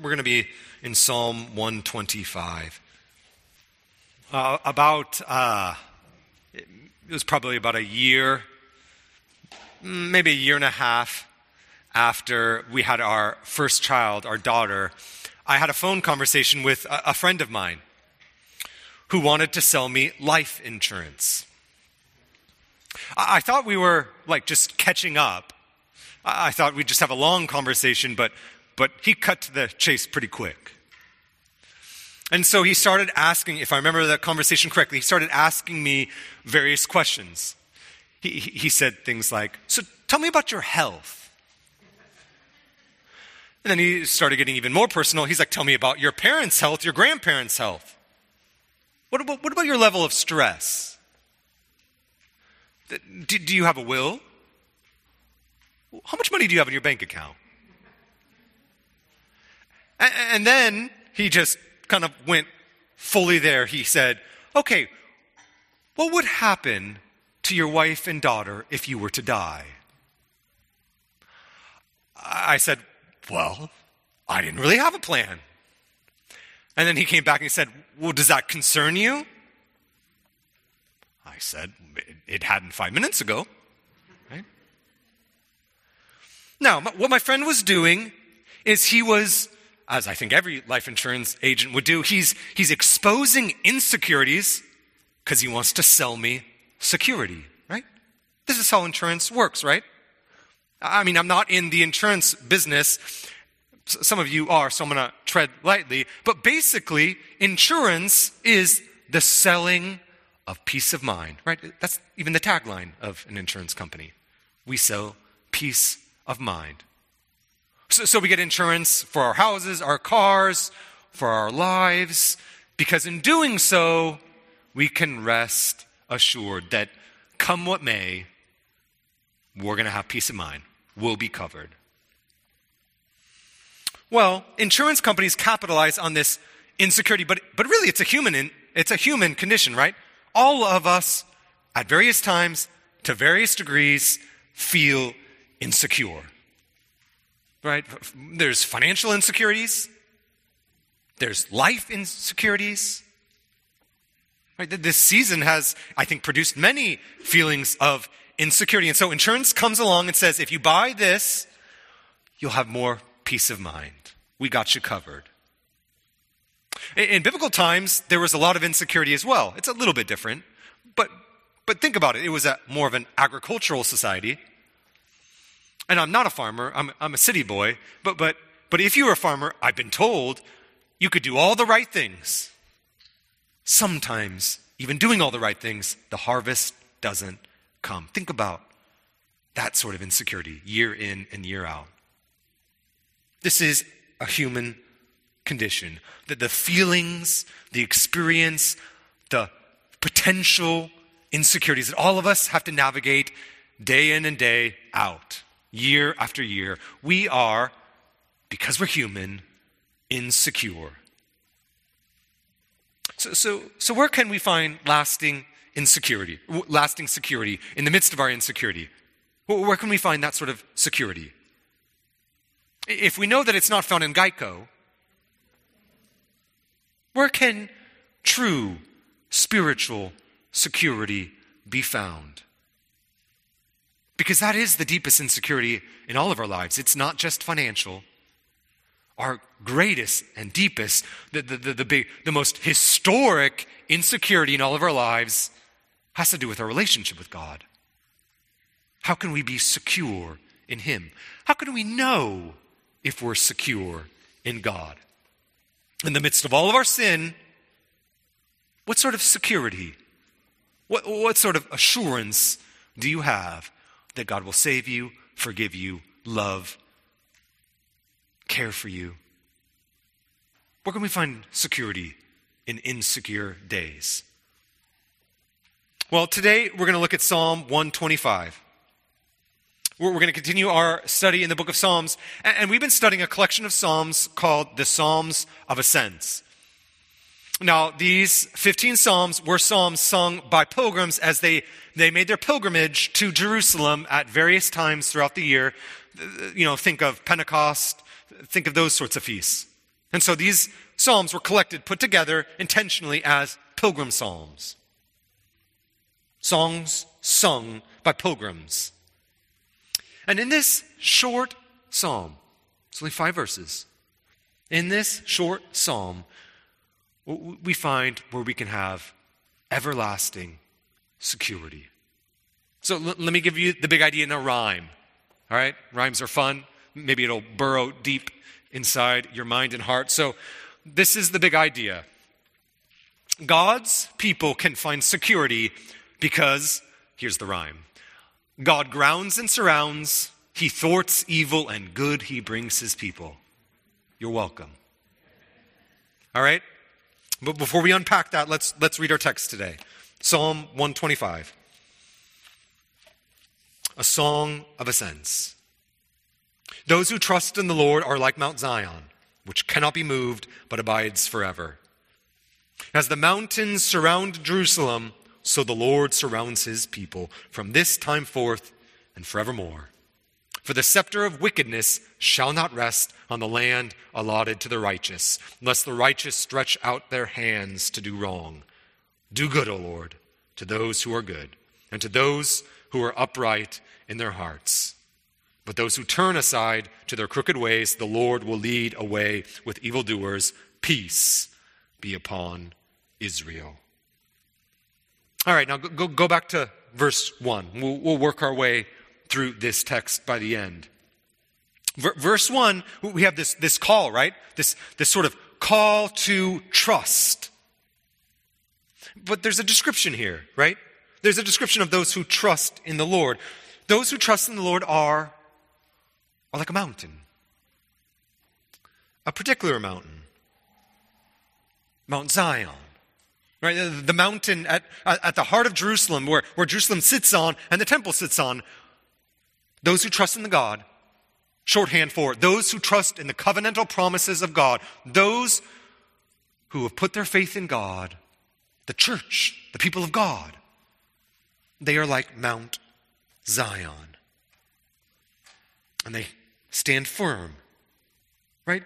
we're going to be in Psalm 125. Uh, about, uh, it was probably about a year, maybe a year and a half after we had our first child, our daughter, I had a phone conversation with a, a friend of mine who wanted to sell me life insurance. I, thought we were like just catching up. I thought we'd just have a long conversation, but, but he cut to the chase pretty quick. And so he started asking, if I remember that conversation correctly, he started asking me various questions. He, he said things like, So tell me about your health. And then he started getting even more personal. He's like, Tell me about your parents' health, your grandparents' health. What about, what about your level of stress? Do, do you have a will? How much money do you have in your bank account? And, then he just kind of went fully there. He said, Okay, what would happen to your wife and daughter if you were to die? I said, Well, I didn't really have a plan. And then he came back and he said, Well, does that concern you? I said, It hadn't five minutes ago. Right? Now, what my friend was doing is he was, as I think every life insurance agent would do, he's, he's exposing insecurities because he wants to sell me security, right? This is how insurance works, right? I mean, I'm not in the insurance business. Some of you are, so I'm going to tread lightly. But basically, insurance is the selling of peace of mind, right? That's even the tagline of an insurance company. We sell peace of mind. So, so we get insurance for our houses, our cars, for our lives, because in doing so, we can rest assured that come what may, we're going to have peace of mind We'll be covered. Well, insurance companies capitalize on this insecurity, but, but really it's a human in, it's a human condition, right? All of us at various times to various degrees feel insecure. Right? There's financial insecurities. There's life insecurities. Right? This season has, I think, produced many feelings of insecurity. And so insurance comes along and says, if you buy this, you'll have more peace of mind. We got you covered. In, biblical times, there was a lot of insecurity as well. It's a little bit different, but, but think about it. It was a, more of an agricultural society. And I'm not a farmer, I'm, I'm a city boy, but, but, but if you were a farmer, I've been told you could do all the right things. Sometimes, even doing all the right things, the harvest doesn't come. Think about that sort of insecurity year in and year out. This is a human condition. That the feelings, the experience, the potential insecurities that all of us have to navigate day in and day out, year after year. We are, because we're human, insecure. So, so, so where can we find lasting insecurity, lasting security in the midst of our insecurity? Where can we find that sort of security? If we know that it's not found in Geico, where can true spiritual security be found? Because that is the deepest insecurity in all of our lives. It's not just financial. Our greatest and deepest, the, the, the, the, big, the most historic insecurity in all of our lives has to do with our relationship with God. How can we be secure in Him? How can we know if we're secure in God? In the midst of all of our sin, what sort of security, what, what sort of assurance do you have that God will save you, forgive you, love, care for you? Where can we find security in insecure days? Well, today we're going to look at Psalm 125. We're, going to continue our study in the book of Psalms, and we've been studying a collection of Psalms called the Psalms of Ascents. Now, these 15 Psalms were Psalms sung by pilgrims as they, they made their pilgrimage to Jerusalem at various times throughout the year. You know, think of Pentecost, think of those sorts of feasts. And so these psalms were collected, put together intentionally as pilgrim psalms. Songs sung by pilgrims. And in this short psalm, it's only five verses. In this short psalm, we find where we can have everlasting security. So l- let me give you the big idea in a rhyme. All right? Rhymes are fun. Maybe it'll burrow deep inside your mind and heart. So this is the big idea God's people can find security because, here's the rhyme God grounds and surrounds, He thwarts evil, and good He brings His people. You're welcome. All right? But before we unpack that, let's, let's read our text today Psalm 125, a song of ascents. Those who trust in the Lord are like Mount Zion, which cannot be moved but abides forever. As the mountains surround Jerusalem, so the Lord surrounds his people from this time forth and forevermore. For the scepter of wickedness shall not rest on the land allotted to the righteous, lest the righteous stretch out their hands to do wrong. Do good, O Lord, to those who are good, and to those who are upright in their hearts. But those who turn aside to their crooked ways, the Lord will lead away with evildoers. Peace be upon Israel. All right, now go, go back to verse 1. We'll, we'll work our way through this text by the end. verse 1, we have this, this call, right? This, this sort of call to trust. But there's a description here, right? There's a description of those who trust in the Lord. Those who trust in the Lord are, are like a mountain, a particular mountain, Mount Zion. Right? The mountain at, at the heart of Jerusalem, where, where Jerusalem sits on and the temple sits on, those who trust in the God, shorthand for those who trust in the covenantal promises of God, those who have put their faith in God, the church, the people of God, they are like Mount Zion. And they stand firm. Right?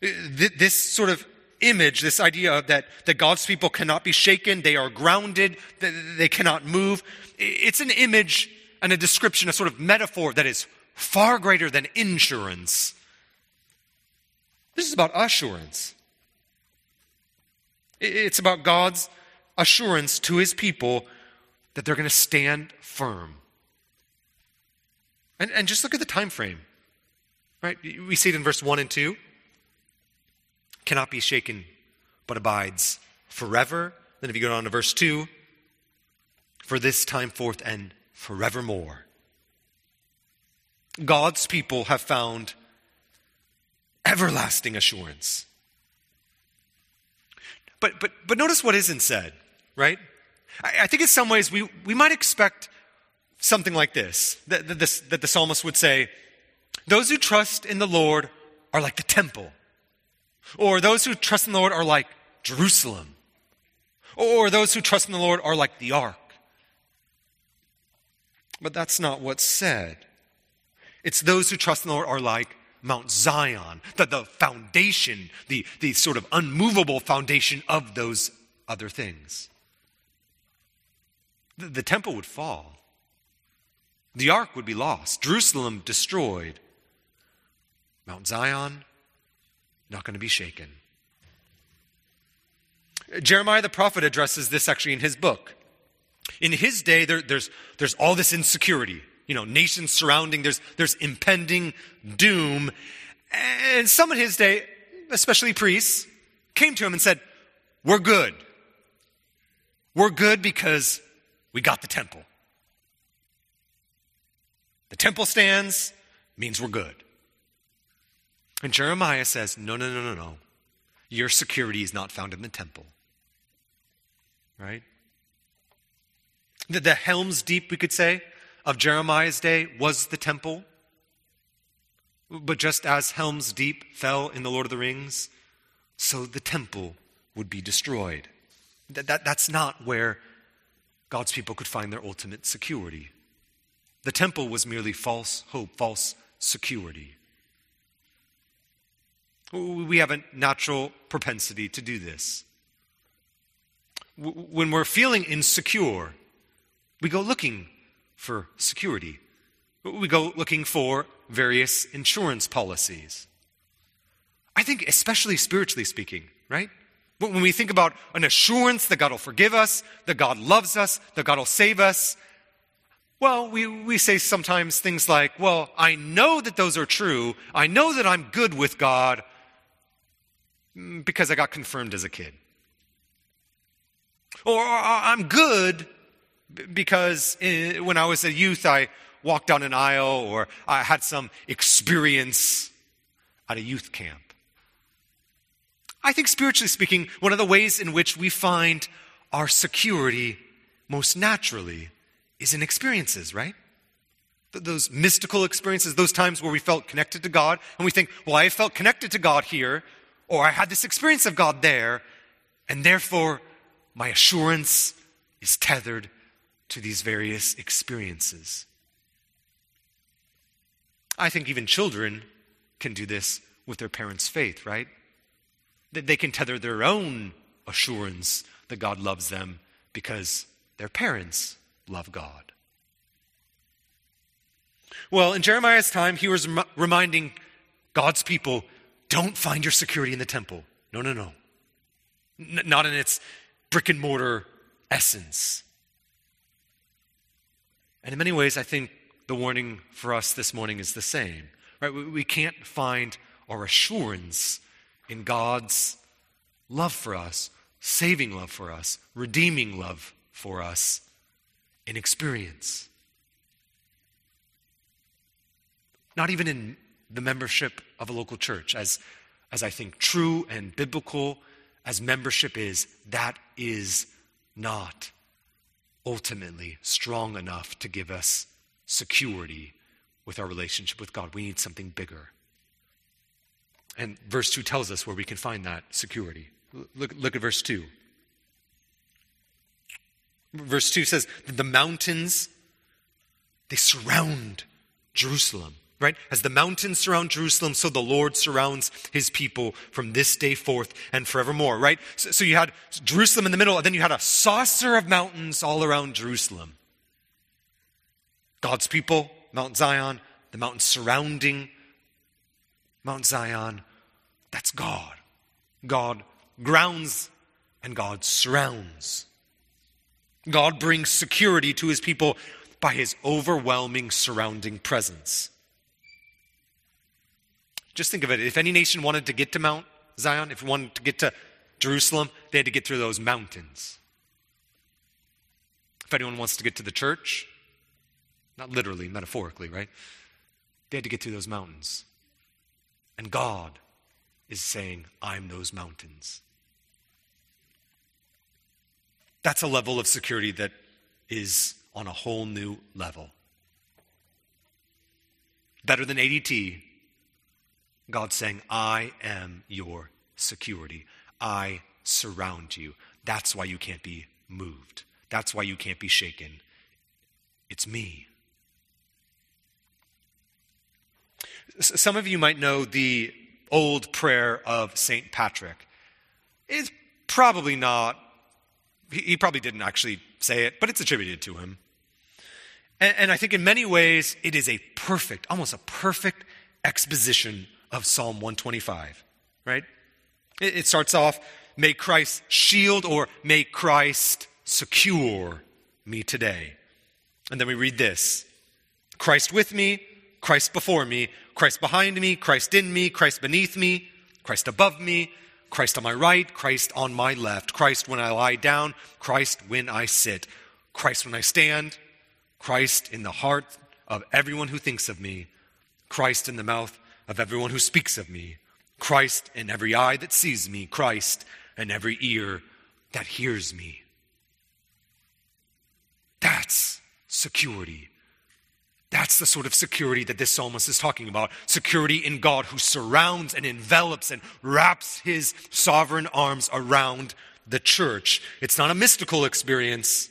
This sort of image, this idea that, that God's people cannot be shaken, they are grounded, they cannot move, it's an image and a description, a sort of metaphor that is far greater than insurance. This is about assurance. It's about God's assurance to his people that they're going to stand firm. And, and just look at the time frame. Right? We see it in verse 1 and 2. Cannot be shaken, but abides forever. Then if you go down to verse 2, for this time forth and forevermore. God's people have found everlasting assurance. But, but, but notice what isn't said, right? I, I think in some ways we, we might expect something like this that, that, this that the psalmist would say, Those who trust in the Lord are like the temple, or those who trust in the Lord are like Jerusalem, or those who trust in the Lord are like the ark. But that's not what's said. It's those who trust in the Lord are like Mount Zion, the, the foundation, the, the sort of unmovable foundation of those other things. The, the temple would fall, the ark would be lost, Jerusalem destroyed. Mount Zion, not going to be shaken. Jeremiah the prophet addresses this actually in his book. In his day, there, there's, there's all this insecurity. You know, nations surrounding, there's, there's impending doom. And some in his day, especially priests, came to him and said, We're good. We're good because we got the temple. The temple stands, means we're good. And Jeremiah says, No, no, no, no, no. Your security is not found in the temple. Right? The, the Helm's Deep, we could say, of Jeremiah's day was the temple. But just as Helm's Deep fell in The Lord of the Rings, so the temple would be destroyed. That, that, that's not where God's people could find their ultimate security. The temple was merely false hope, false security. We have a natural propensity to do this. When we're feeling insecure, we go looking for security. We go looking for various insurance policies. I think, especially spiritually speaking, right? When we think about an assurance that God will forgive us, that God loves us, that God will save us, well, we, we say sometimes things like, well, I know that those are true. I know that I'm good with God mm, because I got confirmed as a kid. Or I'm good because eh, when I was a youth, I walked down an aisle or I had some experience at a youth camp. I think, spiritually speaking, one of the ways in which we find our security most naturally is in experiences, right? Those mystical experiences, those times where we felt connected to God, and we think, well, I felt connected to God here, or I had this experience of God there, and therefore my assurance is tethered to these various experiences. I think even children can do this with their parents' faith, right? that they can tether their own assurance that God loves them because their parents love God. Well, in Jeremiah's time, he was rem- reminding God's people don't find your security in the temple. No, no, no. N- not in its brick and mortar essence. And in many ways, I think the warning for us this morning is the same. Right? We, can't find our assurance in God's love for us, saving love for us, redeeming love for us in experience. Not even in the membership of a local church, as, as I think true and biblical as membership is, that is not ultimately strong enough to give us security with our relationship with God. We need something bigger. And verse 2 tells us where we can find that security. Look, look at verse 2. Verse 2 says, The mountains, they surround Jerusalem, right? As the mountains surround Jerusalem, so the Lord surrounds his people from this day forth and forevermore, right? So, so you had Jerusalem in the middle, and then you had a saucer of mountains all around Jerusalem. God's people, Mount Zion, the mountains surrounding Mount Zion, that's God. God grounds and God surrounds. God brings security to his people by his overwhelming surrounding presence. Just think of it. If any nation wanted to get to Mount Zion, if wanted to get to Jerusalem, they had to get through those mountains. If anyone wants to get to the church, not literally, metaphorically, right? They had to get through those mountains. And God is saying, I'm those mountains. That's a level of security that is on a whole new level. Better than ADT, God's saying, I am your security. I surround you. That's why you can't be moved. That's why you can't be shaken. It's me. Some of you might know the old prayer of St. Patrick. It's probably not, he, probably didn't actually say it, but it's attributed to him. And, and I think in many ways it is a perfect, almost a perfect exposition of Psalm 125, right? It, it starts off, may Christ shield or may Christ secure me today. And then we read this Christ with me, Christ before me, Christ behind me, Christ in me, Christ beneath me, Christ above me, Christ on my right, Christ on my left, Christ when I lie down, Christ when I sit, Christ when I stand, Christ in the heart of everyone who thinks of me, Christ in the mouth of everyone who speaks of me, Christ in every eye that sees me, Christ in every ear that hears me. That's security. That's the sort of security that this psalmist is talking about. Security in God who surrounds and envelops and wraps his sovereign arms around the church. It's not a mystical experience,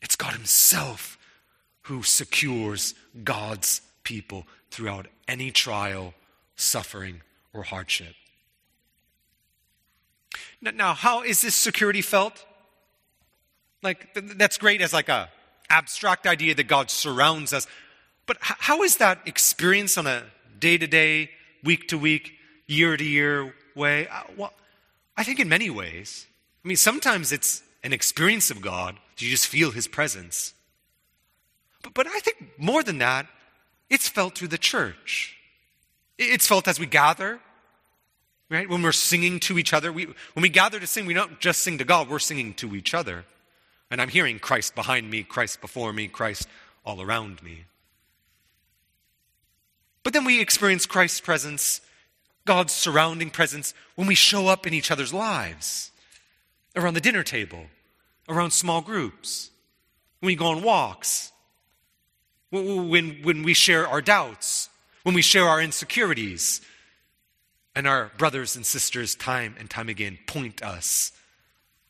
it's God Himself who secures God's people throughout any trial, suffering, or hardship. Now, how is this security felt? Like, that's great as like a abstract idea that God surrounds us. But how is that experienced on a day to day, week to week, year to year way? Uh, well, I think in many ways. I mean, sometimes it's an experience of God, you just feel His presence. But, but I think more than that, it's felt through the church. It's felt as we gather, right? When we're singing to each other. We, when we gather to sing, we don't just sing to God, we're singing to each other. And I'm hearing Christ behind me, Christ before me, Christ all around me. But then we experience Christ's presence, God's surrounding presence, when we show up in each other's lives, around the dinner table, around small groups, when we go on walks, when, when we share our doubts, when we share our insecurities, and our brothers and sisters, time and time again, point us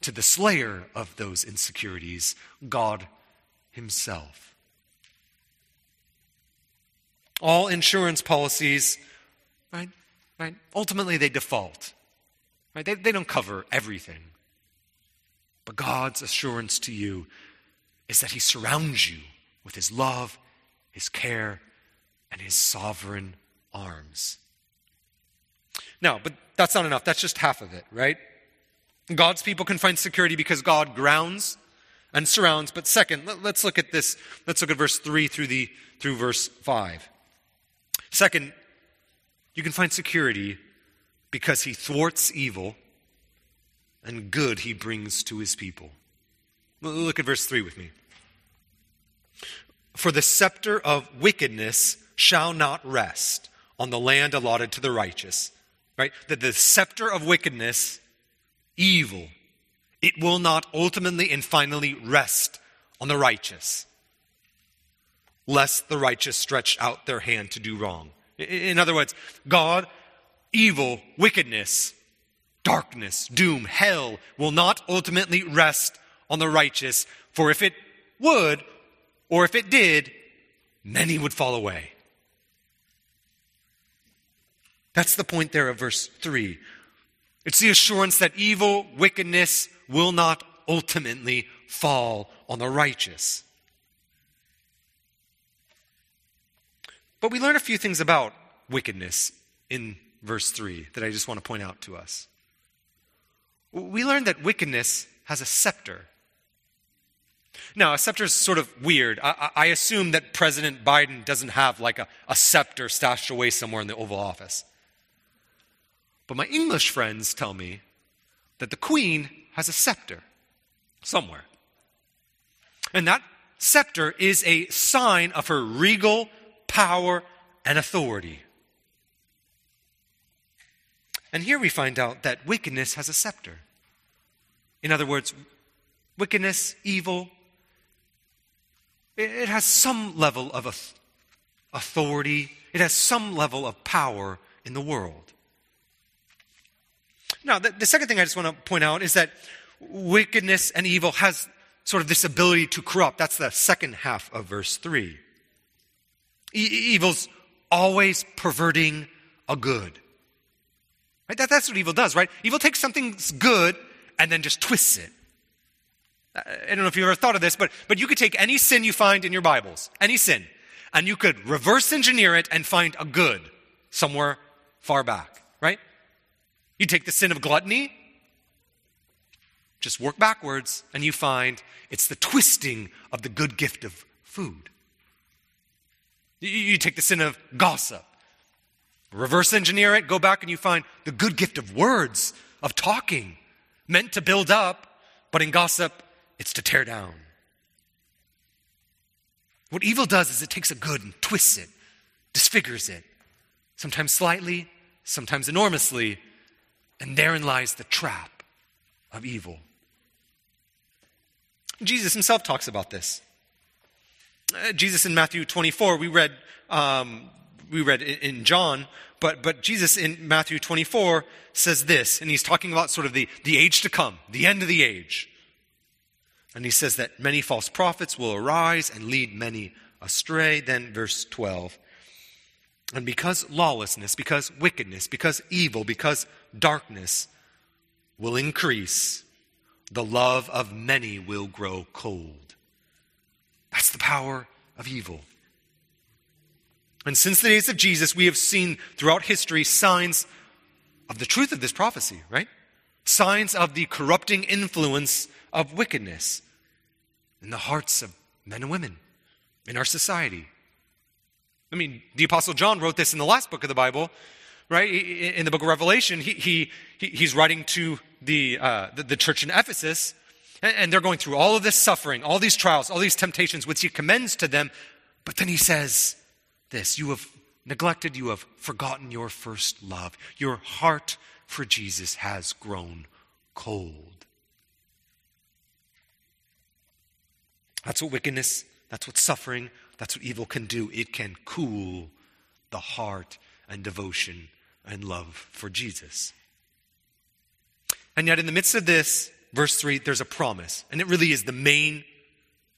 to the slayer of those insecurities, God Himself. All insurance policies, right, right, ultimately they default. Right? They, they don't cover everything. But God's assurance to you is that He surrounds you with His love, His care, and His sovereign arms. Now, but that's not enough. That's just half of it, right? God's people can find security because God grounds and surrounds. But second, let, us look at this. Let's look at verse 3 through, the, through verse 5. Second, you can find security because he thwarts evil and good he brings to his people. Look at verse 3 with me. For the scepter of wickedness shall not rest on the land allotted to the righteous. Right? That the scepter of wickedness evil, it will not ultimately and finally rest on the righteous, lest the righteous stretch out their hand to do wrong. In other words, God, evil, wickedness, darkness, doom, hell will not ultimately rest on the righteous, for if it would, or if it did, many would fall away. That's the point there of verse 3. It's the assurance that evil, wickedness will not ultimately fall on the righteous. But we learn a few things about wickedness in verse 3 that I just want to point out to us. We learn that wickedness has a scepter. Now, a scepter is sort of weird. I, I, assume that President Biden doesn't have like a, a scepter stashed away somewhere in the Oval Office. But my English friends tell me that the queen has a scepter somewhere. And that scepter is a sign of her regal power and authority. And here we find out that wickedness has a scepter. In other words, wickedness, evil, it has some level of authority, it has some level of power in the world. Now, the, the second thing I just want to point out is that wickedness and evil has sort of this ability to corrupt. That's the second half of verse 3. E- evil's always perverting a good. Right? That, that's what evil does, right? Evil takes something good and then just twists it. I don't know if you've ever thought of this, but, but you could take any sin you find in your Bibles, any sin, and you could reverse engineer it and find a good somewhere far back, right? You take the sin of gluttony, just work backwards, and you find it's the twisting of the good gift of food. You take the sin of gossip, reverse engineer it, go back, and you find the good gift of words, of talking, meant to build up, but in gossip, it's to tear down. What evil does is it takes a good and twists it, disfigures it, sometimes slightly, sometimes enormously, and therein lies the trap of evil. Jesus himself talks about this. Uh, Jesus in Matthew 24, we read, um, we read in John, but, but Jesus in Matthew 24 says this, and he's talking about sort of the, the age to come, the end of the age. And he says that many false prophets will arise and lead many astray. Then, verse 12 And because lawlessness, because wickedness, because evil, because darkness will increase, the love of many will grow cold. That's the power of evil. And since the days of Jesus, we have seen throughout history signs of the truth of this prophecy, right? Signs of the corrupting influence of wickedness in the hearts of men and women in our society. I mean, the Apostle John wrote this in the last book of the Bible, right? In the book of Revelation, he, he, he's writing to the, uh, the, the, church in Ephesus, and, and they're going through all of this suffering, all these trials, all these temptations, which he commends to them. But then he says this You have neglected, you have forgotten your first love. Your heart for Jesus has grown cold. That's what wickedness, that's what suffering, that's what evil can do. It can cool the heart and devotion and love for Jesus. And yet, in the midst of this, verse 3, there's a promise. And it really is the main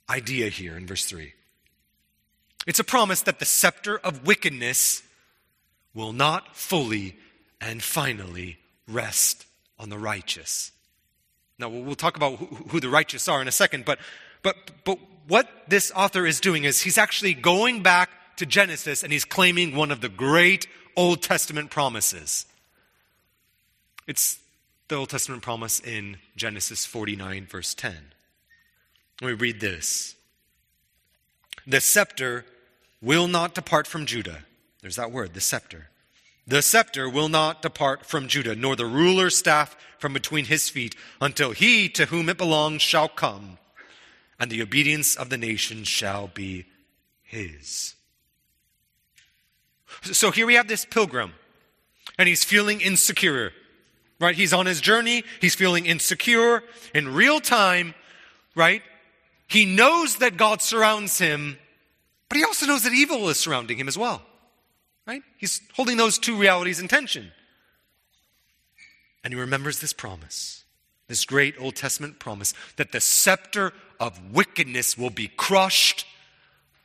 idea here in verse 3. It's a promise that the scepter of wickedness will not fully and finally rest on the righteous. Now, we'll talk about who the righteous are in a second, but, but, but what this author is doing is he's actually going back to Genesis and he's claiming one of the great Old Testament promises. It's the Old Testament promise in Genesis 49, verse 10. We read this The scepter will not depart from Judah. There's that word, the scepter. The scepter will not depart from Judah, nor the ruler's staff from between his feet, until he to whom it belongs shall come, and the obedience of the nations shall be his. So here we have this pilgrim, and he's feeling insecure, right? He's on his journey, he's feeling insecure in real time, right? He knows that God surrounds him, but he also knows that evil is surrounding him as well, right? He's holding those two realities in tension. And he remembers this promise, this great Old Testament promise, that the scepter of wickedness will be crushed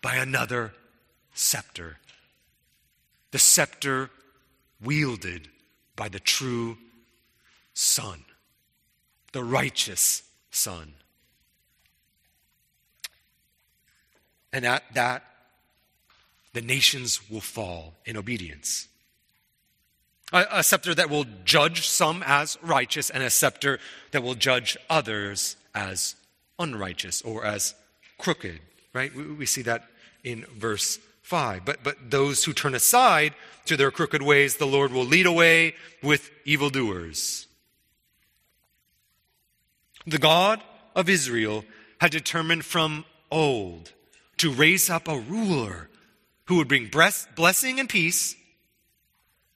by another scepter the scepter wielded by the true Son, the righteous Son. And at that, the nations will fall in obedience. A, a, scepter that will judge some as righteous, and a scepter that will judge others as unrighteous or as crooked, right? We, we see that in verse 5. But, but those who turn aside to their crooked ways, the Lord will lead away with evildoers. The God of Israel had determined from old to raise up a ruler who would bring blessing and peace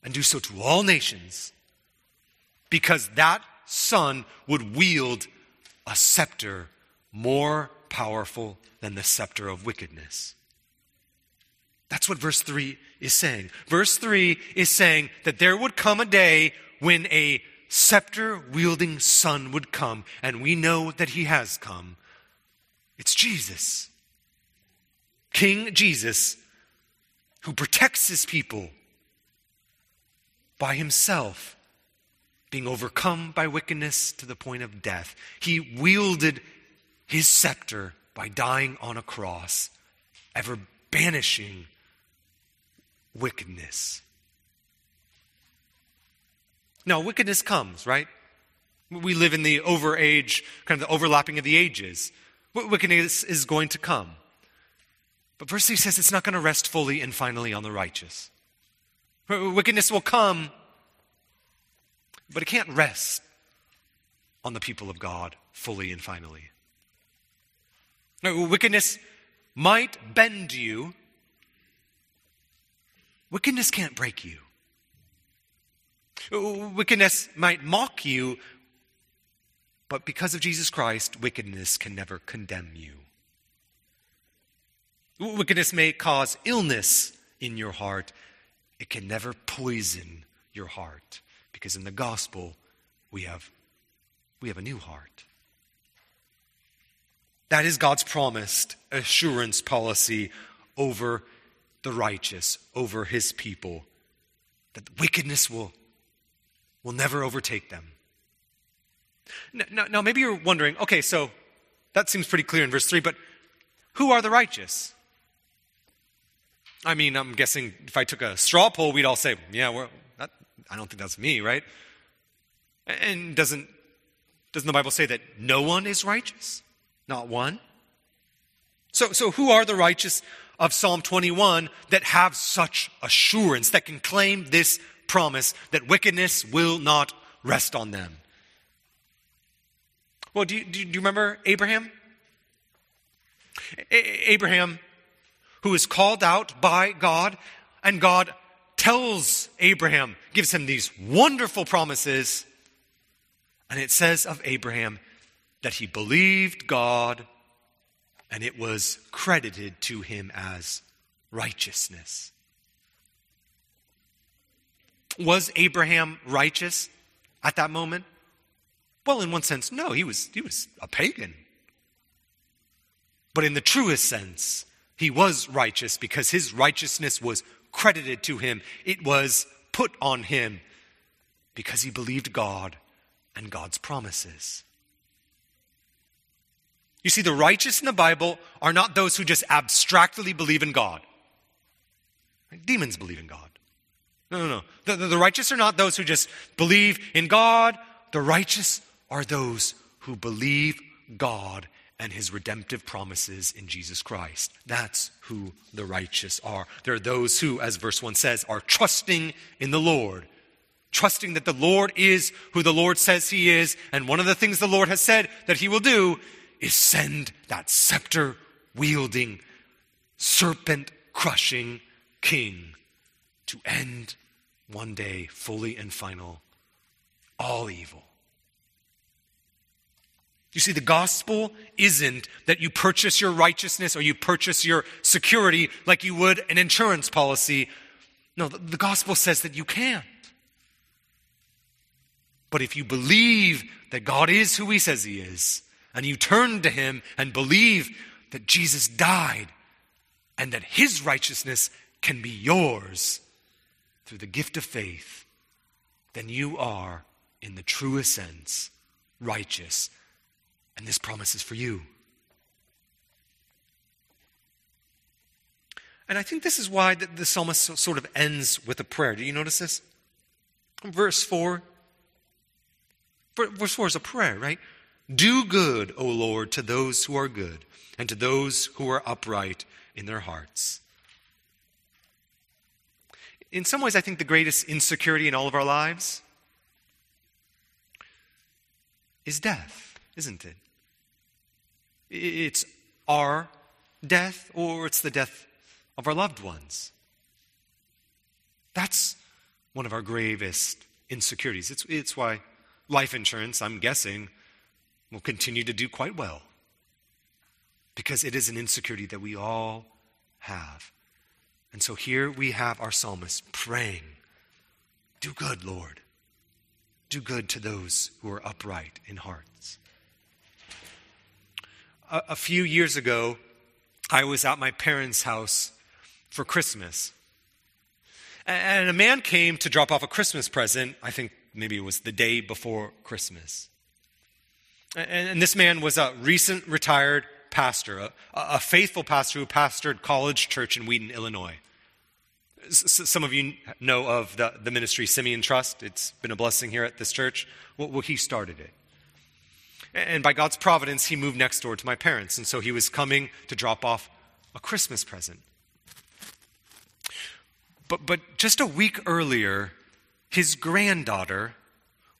and do so to all nations because that son would wield a scepter more powerful than the scepter of wickedness. That's what verse 3 is saying. Verse 3 is saying that there would come a day when a scepter wielding son would come, and we know that he has come. It's Jesus, King Jesus, who protects his people by himself being overcome by wickedness to the point of death. He wielded his scepter by dying on a cross, ever banishing wickedness. Now, wickedness comes, right? We live in the over age, kind of the overlapping of the ages. Wickedness is going to come. But verse 3 says it's not going to rest fully and finally on the righteous. Wickedness will come, but it can't rest on the people of God fully and finally. Wickedness might bend you Wickedness can't break you. Wickedness might mock you, but because of Jesus Christ, wickedness can never condemn you. Wickedness may cause illness in your heart, it can never poison your heart, because in the gospel, we have, we have a new heart. That is God's promised assurance policy over the righteous over his people, that wickedness will, will never overtake them. Now, now, maybe you're wondering okay, so that seems pretty clear in verse 3, but who are the righteous? I mean, I'm guessing if I took a straw poll, we'd all say, yeah, well, that, I don't think that's me, right? And doesn't, doesn't the Bible say that no one is righteous? Not one? So, so who are the righteous of Psalm 21 that have such assurance, that can claim this promise that wickedness will not rest on them? Well, do you, do you remember Abraham? A- Abraham, who is called out by God, and God tells Abraham, gives him these wonderful promises. And it says of Abraham that he believed God and it was credited to him as righteousness. Was Abraham righteous at that moment? Well, in one sense, no, he was, he was a pagan. But in the truest sense, he was righteous because his righteousness was credited to him. It was put on him because he believed God and God's promises. You see, the righteous in the Bible are not those who just abstractly believe in God. Demons believe in God. No, no, no. The, the, the, righteous are not those who just believe in God. The righteous are those who believe God and his redemptive promises in Jesus Christ. That's who the righteous are. There are those who, as verse 1 says, are trusting in the Lord. Trusting that the Lord is who the Lord says he is. And one of the things the Lord has said that he will do is send that scepter wielding, serpent crushing king to end one day fully and final all evil. You see, the gospel isn't that you purchase your righteousness or you purchase your security like you would an insurance policy. No, the, gospel says that you can't. But if you believe that God is who he says he is, and you turn to him and believe that Jesus died and that his righteousness can be yours through the gift of faith, then you are, in the truest sense, righteous. And this promise is for you. And I think this is why the, the psalmist sort of ends with a prayer. Do you notice this? Verse 4. Verse 4 is a prayer, right? Do good, O Lord, to those who are good, and to those who are upright in their hearts. In some ways, I think the greatest insecurity in all of our lives is death, isn't it? It's our death or it's the death of our loved ones. That's one of our gravest insecurities. It's, it's why life insurance, I'm guessing, will continue to do quite well because it is an insecurity that we all have. And so here we have our psalmist praying, Do good, Lord. Do good to those who are upright in hearts. A, a few years ago, I was at my parents' house for Christmas. And a man came to drop off a Christmas present. I think maybe it was the day before Christmas. And this man was a recent retired pastor, a, a faithful pastor who pastored College Church in Wheaton, Illinois. Some of you know of the, the ministry Simeon Trust. It's been a blessing here at this church. Well, well, he started it. And by God's providence, he moved next door to my parents. And so he was coming to drop off a Christmas present. But, but just a week earlier, his granddaughter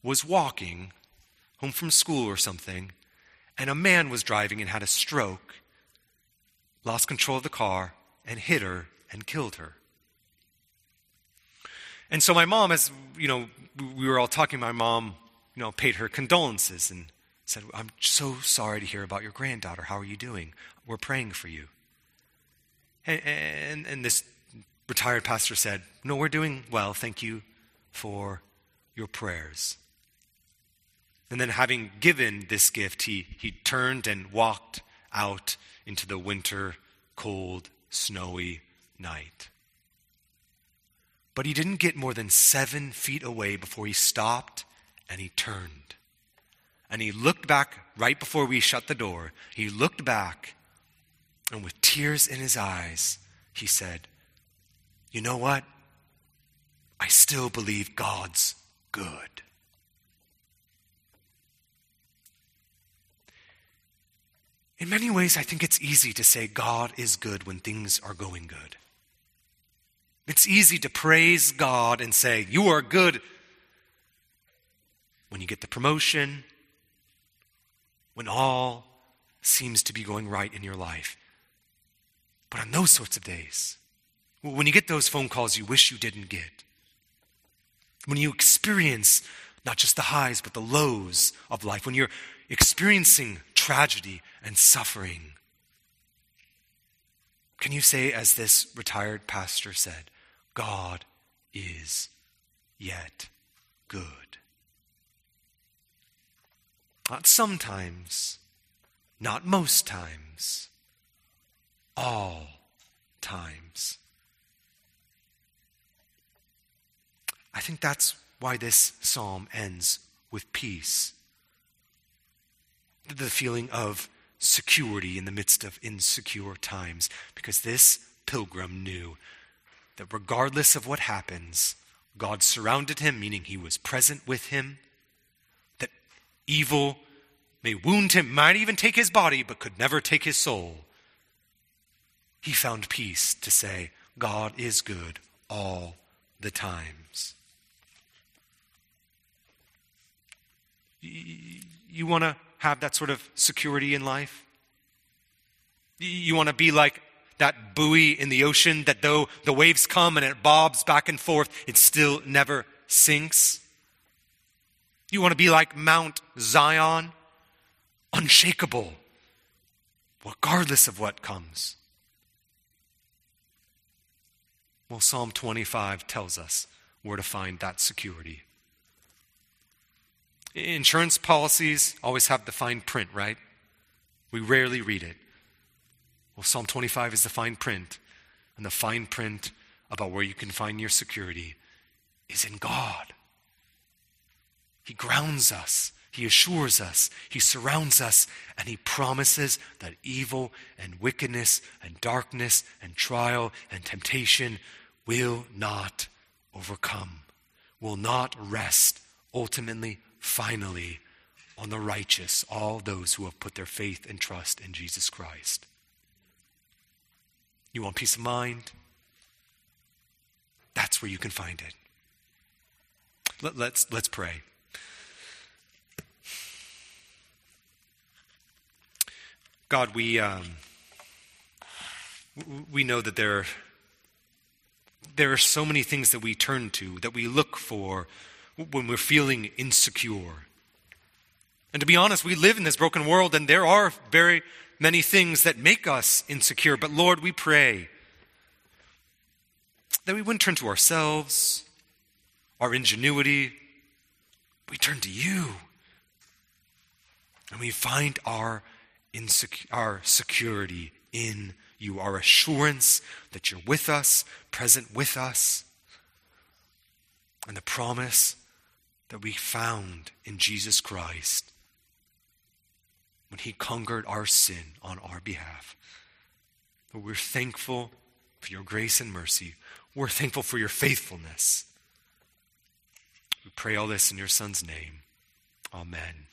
was walking home from school or something, and a man was driving and had a stroke, lost control of the car, and hit her and killed her. And so my mom, as you know, we were all talking, my mom, you know, paid her condolences and said, I'm so sorry to hear about your granddaughter. How are you doing? We're praying for you. And, and, and this retired pastor said, No, we're doing well. Thank you for your prayers. And then, having given this gift, he, he turned and walked out into the winter, cold, snowy night. But he didn't get more than seven feet away before he stopped and he turned. And he looked back right before we shut the door. He looked back, and with tears in his eyes, he said, You know what? I still believe God's good. In many ways, I think it's easy to say God is good when things are going good. It's easy to praise God and say, You are good when you get the promotion, when all seems to be going right in your life. But on those sorts of days, when you get those phone calls you wish you didn't get, when you experience not just the highs, but the lows of life, when you're experiencing tragedy and suffering, can you say, as this retired pastor said, God is yet good? Not sometimes, not most times, all times. I think that's why this psalm ends with peace. The feeling of security in the midst of insecure times, because this pilgrim knew that regardless of what happens, God surrounded him, meaning he was present with him, evil may wound him, might even take his body, but could never take his soul. He found peace to say, God is good all the times. You want to have that sort of security in life? You want to be like that buoy in the ocean that though the waves come and it bobs back and forth, it still never sinks? You want to be like Mount Zion, unshakable, regardless of what comes. Well, Psalm 25 tells us where to find that security. Insurance policies always have the fine print, right? We rarely read it. Well, Psalm 25 is the fine print, and the fine print about where you can find your security is in God. He grounds us, He assures us, He surrounds us, and He promises that evil and wickedness and darkness and trial and temptation will not overcome, will not rest ultimately finally on the righteous, all those who have put their faith and trust in Jesus Christ. You want peace of mind? That's where you can find it. Let, us let's, let's pray. God, we um, we know that there there are so many things that we turn to, that we look for when we're feeling insecure. And to be honest, we live in this broken world, and there are very many things that make us insecure. But Lord, we pray that we wouldn't turn to ourselves, our ingenuity. We turn to you. And we find our, insec- our security in you, our assurance that you're with us, present with us, and the promise that we found in Jesus Christ when he conquered our sin on our behalf. But we're thankful for your grace and mercy. We're thankful for your faithfulness. We pray all this in your Son's name. Amen.